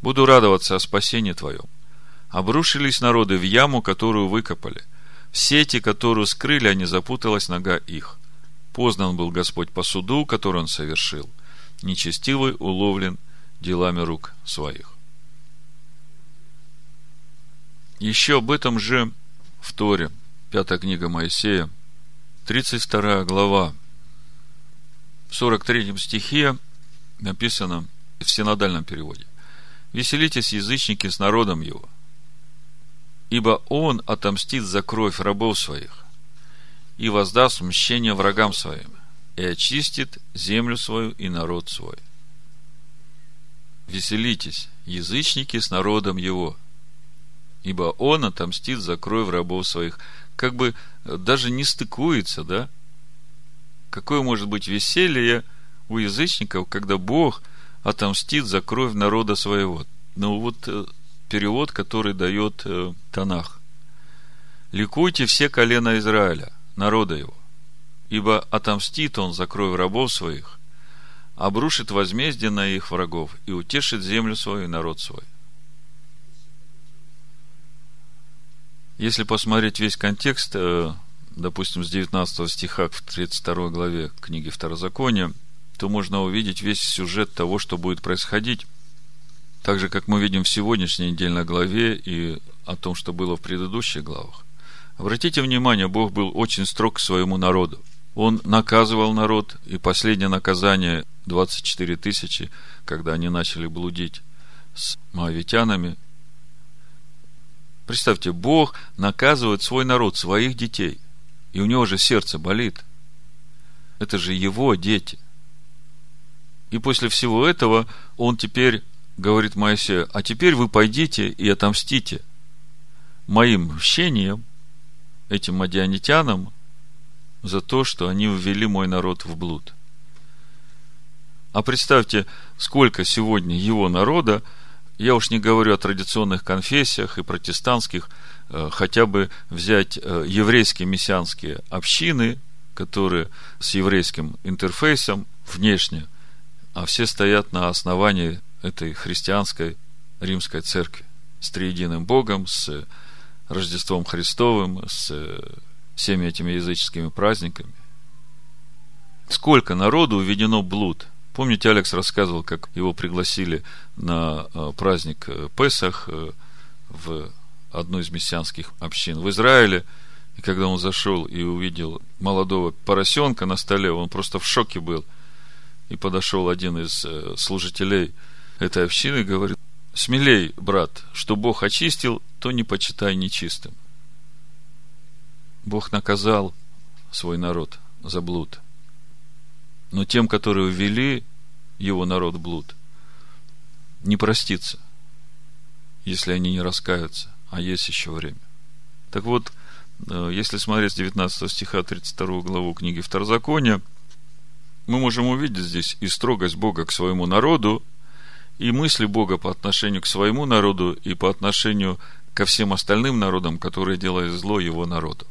Буду радоваться о спасении Твоем. Обрушились народы в яму, которую выкопали. Сети, которую скрыли, а не запуталась нога их. Познан был Господь по суду, который Он совершил. Нечестивый уловлен делами рук своих. Еще об этом же в Торе – Пятая книга Моисея, 32 глава. В 43 стихе написано в синодальном переводе. «Веселитесь, язычники, с народом его, ибо он отомстит за кровь рабов своих и воздаст мщение врагам своим, и очистит землю свою и народ свой. Веселитесь, язычники, с народом его, ибо он отомстит за кровь рабов своих как бы даже не стыкуется, да? Какое может быть веселье у язычников, когда Бог отомстит за кровь народа своего? Ну, вот э, перевод, который дает э, Танах. «Ликуйте все колена Израиля, народа его, ибо отомстит он за кровь рабов своих, обрушит возмездие на их врагов и утешит землю свою и народ свой. Если посмотреть весь контекст, э, допустим, с 19 стиха к 32 главе книги Второзакония, то можно увидеть весь сюжет того, что будет происходить. Так же, как мы видим в сегодняшней недельной главе и о том, что было в предыдущих главах. Обратите внимание, Бог был очень строг к своему народу. Он наказывал народ, и последнее наказание 24 тысячи, когда они начали блудить с моавитянами, Представьте, Бог наказывает свой народ, своих детей. И у него же сердце болит. Это же его дети. И после всего этого он теперь говорит Моисею, а теперь вы пойдите и отомстите моим мщением, этим мадианитянам, за то, что они ввели мой народ в блуд. А представьте, сколько сегодня его народа – я уж не говорю о традиционных конфессиях и протестантских, э, хотя бы взять э, еврейские мессианские общины, которые с еврейским интерфейсом внешне, а все стоят на основании этой христианской римской церкви с триединым Богом, с Рождеством Христовым, с всеми этими языческими праздниками. Сколько народу уведено блуд. Помните, Алекс рассказывал, как его пригласили на э, праздник э, Песах э, в одну из мессианских общин в Израиле. И когда он зашел и увидел молодого поросенка на столе, он просто в шоке был. И подошел один из служителей этой общины говорит, смелей, брат, что Бог очистил, то не почитай нечистым. Бог наказал свой народ за блуд. Но тем, которые ввели его народ блуд, не простится, если они не раскаются, а есть еще время. Так вот, э, если смотреть с 19 стиха 32 главу книги Второзакония, мы можем увидеть здесь и строгость Бога к своему народу, и мысли Бога по отношению к своему народу и по отношению ко всем остальным народам, которые делают зло его народу.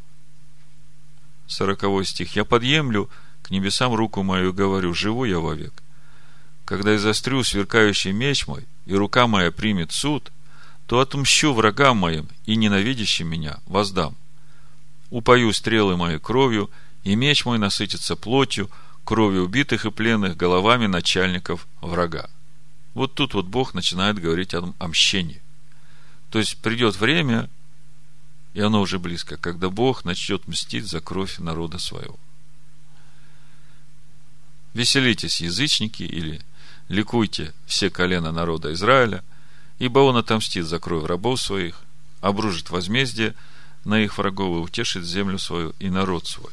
Сороковой стих. «Я подъемлю к небесам руку мою и говорю, живу я вовек. Когда я застрю сверкающий меч мой, и рука моя примет суд, то отмщу врагам моим и ненавидящим меня воздам. Упою стрелы мои кровью, и меч мой насытится плотью, кровью убитых и пленных головами начальников врага. Вот тут вот Бог начинает говорить о, о мщении. То есть придет время, и оно уже близко, когда Бог начнет мстить за кровь народа своего. Веселитесь, язычники, или ликуйте все колена народа Израиля, ибо он отомстит за кровь рабов своих, обружит возмездие на их врагов и утешит землю свою и народ свой.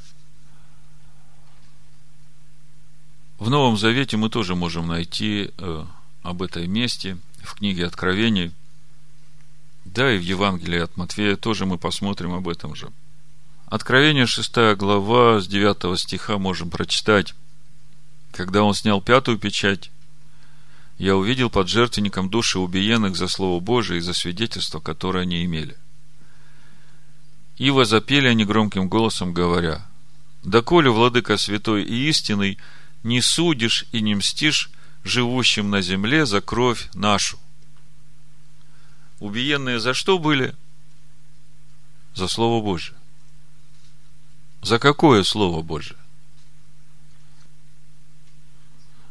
В Новом Завете мы тоже можем найти э, об этой месте в книге Откровений. Да, и в Евангелии от Матфея тоже мы посмотрим об этом же. Откровение 6 глава с 9 стиха можем прочитать. Когда он снял пятую печать, я увидел под жертвенником души убиенных за Слово Божие и за свидетельство, которое они имели. И возопели они громким голосом, говоря, «Доколе, Владыка Святой и истинный, не судишь и не мстишь живущим на земле за кровь нашу». Убиенные за что были? За Слово Божие. За какое Слово Божие?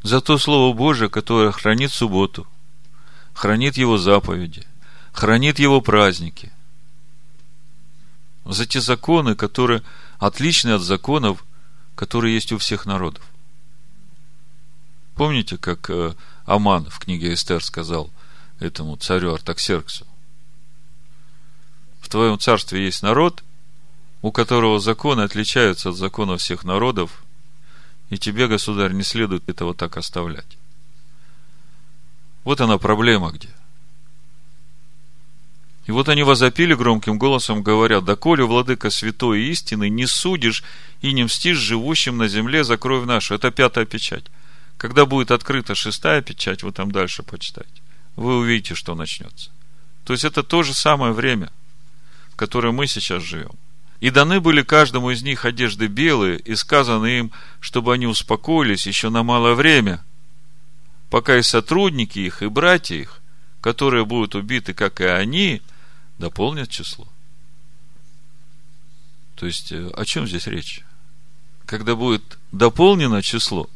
за то Слово Божие, которое хранит субботу, хранит его заповеди, хранит его праздники, за те законы, которые отличны от законов, которые есть у всех народов. Помните, как э, Аман в книге Эстер сказал этому царю Артаксерксу? В твоем царстве есть народ, у которого законы отличаются от законов всех народов, и тебе, государь, не следует этого так оставлять. Вот она проблема где. И вот они возопили громким голосом, говоря, «Доколе, владыка святой истины, не судишь и не мстишь живущим на земле за кровь нашу». Это пятая печать. Когда будет открыта шестая печать, вы там дальше почитайте, вы увидите, что начнется. То есть, это то же самое время, в которое мы сейчас живем. И даны были каждому из них одежды белые, и сказано им, чтобы они успокоились еще на малое время, пока и сотрудники их, и братья их, которые будут убиты, как и они, дополнят число. То есть, э, о чем здесь речь? Когда будет дополнено число,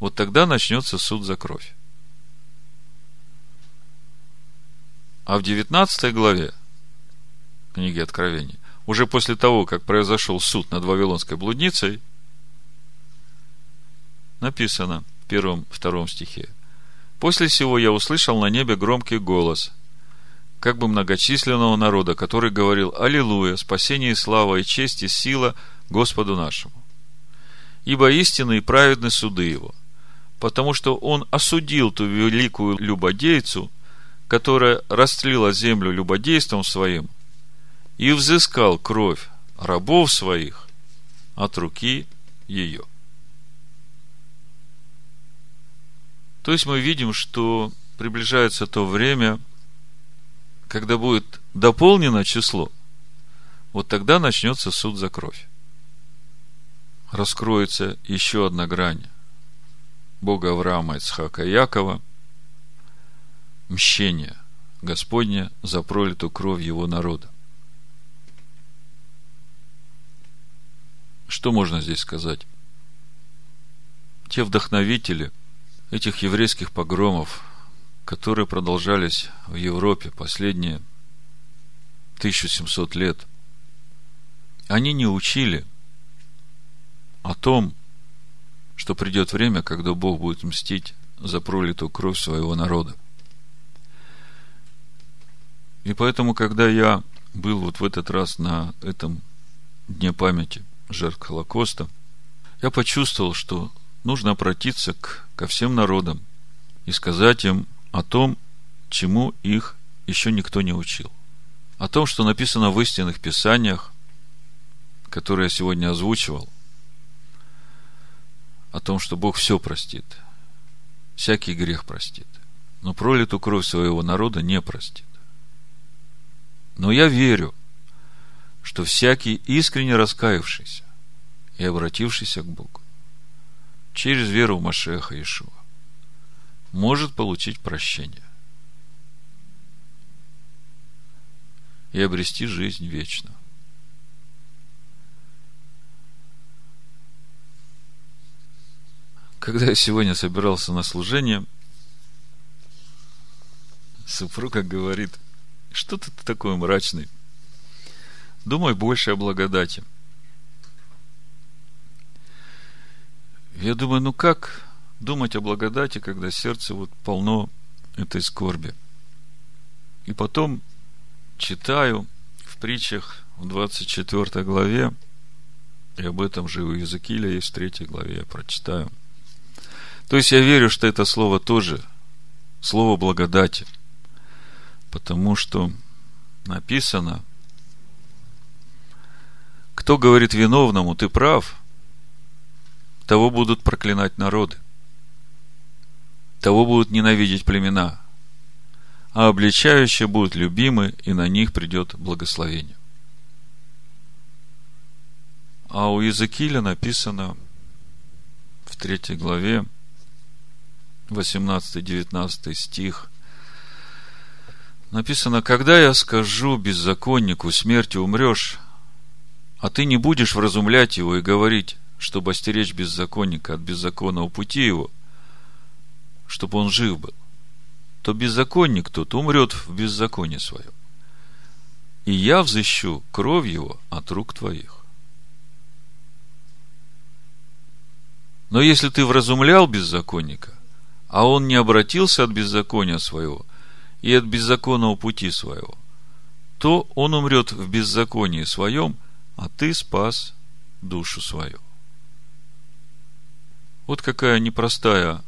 вот тогда начнется суд за кровь. А в 19 главе книги Откровения уже после того, как произошел суд над Вавилонской блудницей, написано в первом-втором стихе. После всего я услышал на небе громкий голос, как бы многочисленного народа, который говорил «Аллилуйя! Спасение и слава, и честь, и сила Господу нашему! Ибо истинны и праведны суды его, потому что он осудил ту великую любодейцу, которая растлила землю любодейством своим, и взыскал кровь рабов своих от руки ее. То есть мы видим, что приближается то время, когда будет дополнено число, вот тогда начнется суд за кровь. Раскроется еще одна грань Бога Авраама, Ицхака и Якова – мщение Господня за пролитую кровь его народа. Что можно здесь сказать? Те вдохновители этих еврейских погромов, которые продолжались в Европе последние 1700 лет, они не учили о том, что придет время, когда Бог будет мстить за пролитую кровь своего народа. И поэтому, когда я был вот в этот раз на этом Дне памяти жертв Холокоста, я почувствовал, что нужно обратиться к, ко всем народам и сказать им о том, чему их еще никто не учил. О том, что написано в истинных писаниях, которые я сегодня озвучивал, о том, что Бог все простит, всякий грех простит, но пролитую кровь своего народа не простит. Но я верю, что всякий искренне раскаявшийся и обратившийся к Богу через веру в Машеха Ишуа может получить прощение и обрести жизнь вечную. Когда я сегодня собирался на служение, супруга говорит, что ты такой мрачный? Думай больше о благодати. Я думаю, ну как думать о благодати, когда сердце вот полно этой скорби? И потом читаю в притчах в 24 главе, и об этом же у Языкиля есть в 3 главе, я прочитаю – то есть я верю, что это слово тоже слово благодати. Потому что написано, кто говорит виновному, ты прав, того будут проклинать народы. Того будут ненавидеть племена. А обличающие будут любимы, и на них придет благословение. А у Иезекииля написано в третьей главе, 18-19 стих, написано, «Когда я скажу беззаконнику, смертью умрешь, а ты не будешь вразумлять его и говорить, чтобы остеречь беззаконника от беззаконного пути его, чтобы он жив был, то беззаконник тот умрет в беззаконии своем. И я взыщу кровь его от рук твоих. Но если ты вразумлял беззаконника, а он не обратился от беззакония своего и от беззаконного пути своего, то он умрет в беззаконии своем, а ты спас душу свою. Вот какая непростая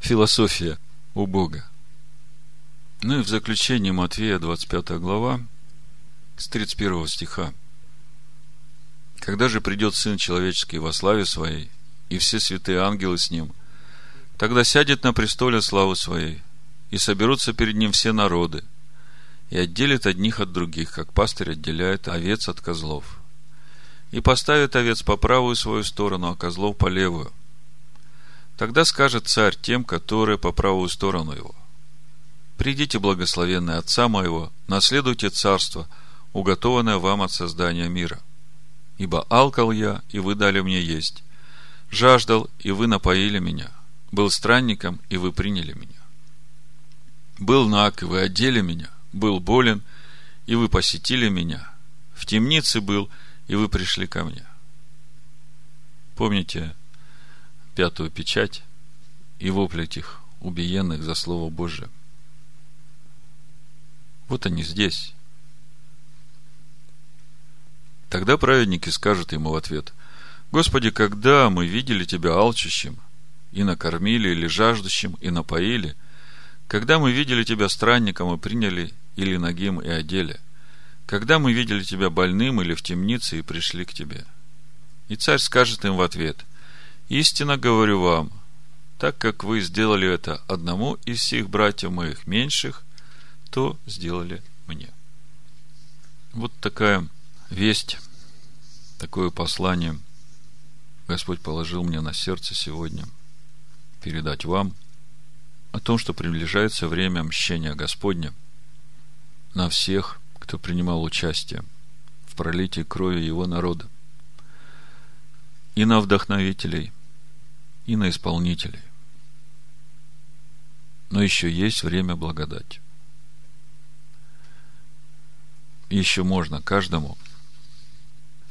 философия у Бога. Ну и в заключение Матвея, 25 глава, с 31 стиха. Когда же придет Сын Человеческий во славе Своей, и все святые ангелы с Ним – Тогда сядет на престоле славы своей, и соберутся перед ним все народы, и отделит одних от других, как пастырь отделяет овец от козлов. И поставит овец по правую свою сторону, а козлов по левую. Тогда скажет царь тем, которые по правую сторону его. Придите, благословенные Отца моего, наследуйте царство, уготованное вам от создания мира. Ибо алкал я, и вы дали мне есть, жаждал, и вы напоили меня, был странником, и вы приняли меня. Был наг, и вы одели меня. Был болен, и вы посетили меня. В темнице был, и вы пришли ко мне. Помните пятую печать и вопль этих убиенных за Слово Божие? Вот они здесь. Тогда праведники скажут ему в ответ, Господи, когда мы видели Тебя алчущим и накормили, или жаждущим, и напоили, когда мы видели тебя странником и приняли, или ногим и одели, когда мы видели тебя больным или в темнице и пришли к тебе. И царь скажет им в ответ, истинно говорю вам, так как вы сделали это одному из всех братьев моих меньших, то сделали мне. Вот такая весть, такое послание Господь положил мне на сердце сегодня – передать вам о том, что приближается время мщения Господня, на всех, кто принимал участие в пролитии крови его народа, и на вдохновителей, и на исполнителей. Но еще есть время благодати. Еще можно каждому,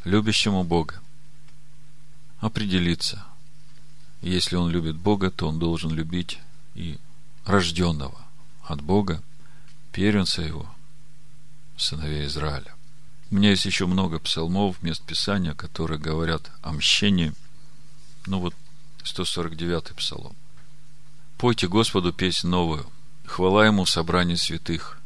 любящему Бога, определиться. Если он любит Бога, то он должен любить и рожденного от Бога, первенца его, сыновей Израиля. У меня есть еще много псалмов, мест Писания, которые говорят о мщении. Ну вот, 149-й псалом. Пойте Господу песнь новую, хвала Ему в собрании святых.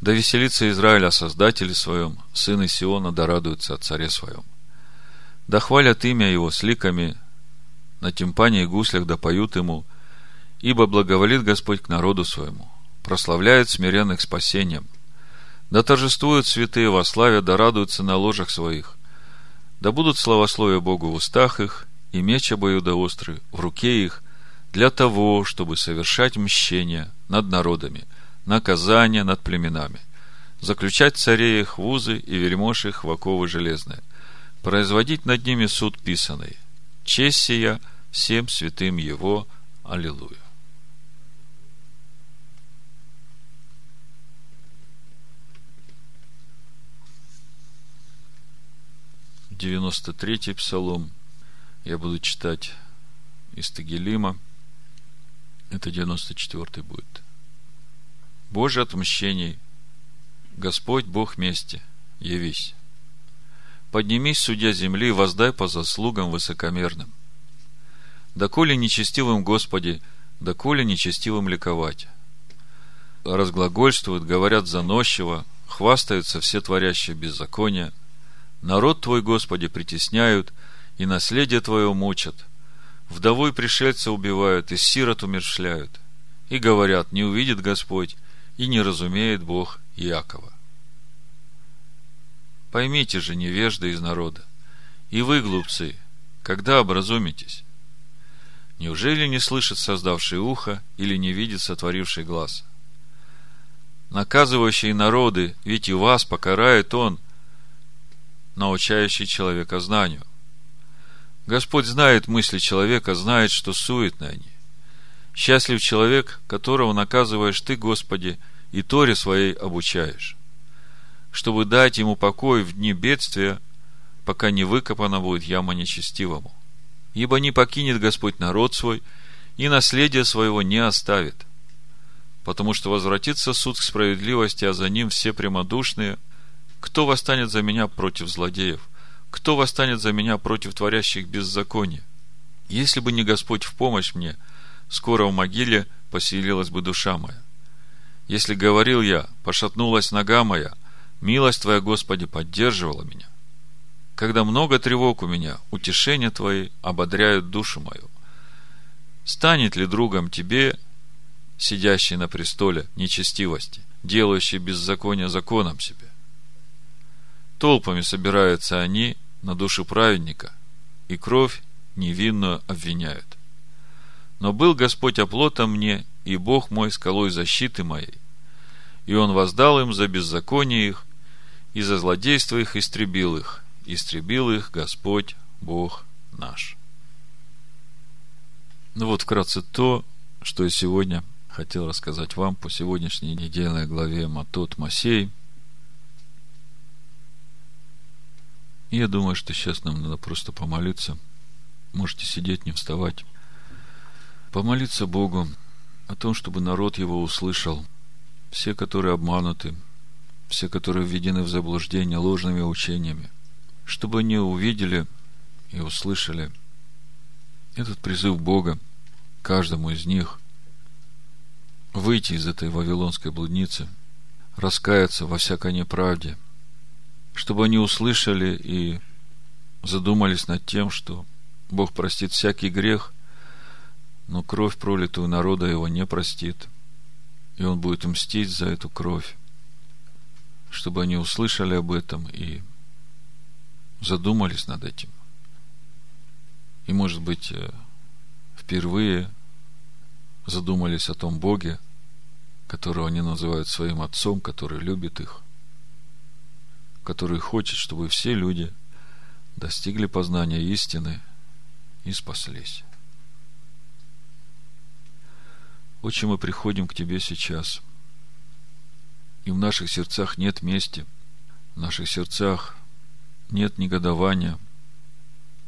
Да веселится Израиль о Создателе своем, сыны Сиона да радуются о царе своем. Да хвалят имя Его с ликами, на тимпане и гуслях да поют Ему, ибо благоволит Господь к народу своему, прославляет смиренных спасением. Да торжествуют святые во славе, да радуются на ложах своих. Да будут славословия Богу в устах их, и меч обоюдоострый в руке их, для того, чтобы совершать мщение над народами, наказание над племенами, заключать царей их в узы и вельмож их в оковы железные, производить над ними суд писанный. Честь сия всем святым Его. Аллилуйя. Девяносто третий псалом. Я буду читать из Тагилима. Это 94 будет. Божье отмщений. Господь Бог мести, явись. Поднимись, судья земли, воздай по заслугам высокомерным. Доколе нечестивым Господи, доколе нечестивым ликовать. Разглагольствуют, говорят заносчиво, хвастаются все творящие беззакония. Народ Твой, Господи, притесняют, и наследие Твое мучат – Вдову и пришельца убивают, и сирот умершляют. И говорят, не увидит Господь, и не разумеет Бог Иакова. Поймите же, невежды из народа, и вы, глупцы, когда образумитесь? Неужели не слышит создавший ухо или не видит сотворивший глаз? Наказывающий народы, ведь и вас покарает он, научающий человека знанию. Господь знает мысли человека, знает, что суетны они. Счастлив человек, которого наказываешь ты, Господи, и Торе своей обучаешь, чтобы дать ему покой в дни бедствия, пока не выкопана будет яма нечестивому. Ибо не покинет Господь народ свой, и наследие своего не оставит, потому что возвратится суд к справедливости, а за ним все прямодушные. Кто восстанет за меня против злодеев? Кто восстанет за меня против творящих беззаконие? Если бы не Господь в помощь мне, скоро в могиле поселилась бы душа моя. Если говорил я, пошатнулась нога моя, милость Твоя, Господи, поддерживала меня. Когда много тревог у меня, утешения Твои ободряют душу мою. Станет ли другом Тебе, сидящий на престоле нечестивости, делающий беззаконие законом себе? Толпами собираются они на душу праведника, и кровь невинную обвиняют. Но был Господь оплотом мне, и Бог мой скалой защиты моей. И Он воздал им за беззаконие их, и за злодейство их истребил их. Истребил их Господь, Бог наш. Ну вот вкратце то, что я сегодня хотел рассказать вам по сегодняшней недельной главе Матот Масей – И я думаю, что сейчас нам надо просто помолиться. Можете сидеть, не вставать. Помолиться Богу о том, чтобы народ его услышал. Все, которые обмануты, все, которые введены в заблуждение ложными учениями, чтобы они увидели и услышали этот призыв Бога каждому из них выйти из этой вавилонской блудницы, раскаяться во всякой неправде – чтобы они услышали и задумались над тем, что Бог простит всякий грех, но кровь, пролитую народа, его не простит. И он будет мстить за эту кровь. Чтобы они услышали об этом и задумались над этим. И, может быть, э, впервые задумались о том Боге, которого они называют своим отцом, который любит их, который хочет, чтобы все люди достигли познания истины и спаслись. Отче, мы приходим к Тебе сейчас, и в наших сердцах нет мести, в наших сердцах нет негодования,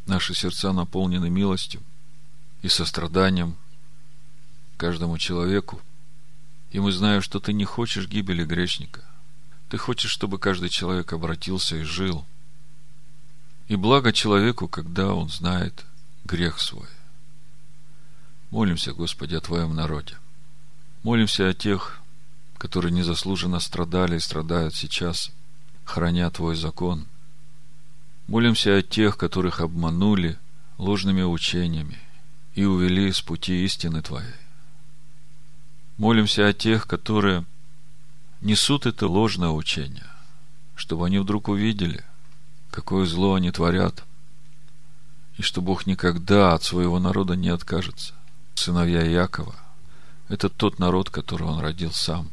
наши сердца наполнены милостью и состраданием каждому человеку. И мы знаем, что Ты не хочешь гибели грешника. Ты хочешь, чтобы каждый человек обратился и жил. И благо человеку, когда он знает грех свой. Молимся, Господи, о Твоем народе. Молимся о тех, которые незаслуженно страдали и страдают сейчас, храня Твой закон. Молимся о тех, которых обманули ложными учениями и увели с пути истины Твоей. Молимся о тех, которые несут это ложное учение, чтобы они вдруг увидели, какое зло они творят, и что Бог никогда от своего народа не откажется сыновья Якова, это тот народ, который он родил сам.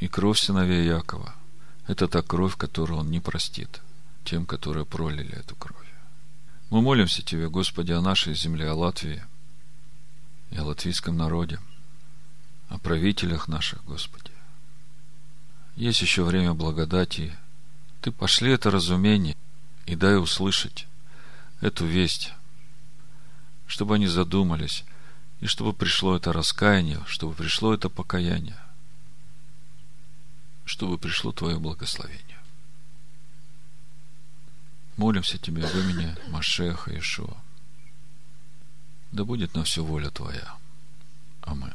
И кровь сыновей Якова – это та кровь, которую он не простит тем, которые пролили эту кровь. Мы молимся Тебе, Господи, о нашей земле, о Латвии и о латвийском народе, о правителях наших, Господи. Есть еще время благодати. Ты пошли это разумение и дай услышать эту весть чтобы они задумались, и чтобы пришло это раскаяние, чтобы пришло это покаяние, чтобы пришло Твое благословение. Молимся Тебе в имени Машеха Ишуа. Да будет на все воля Твоя. Амин.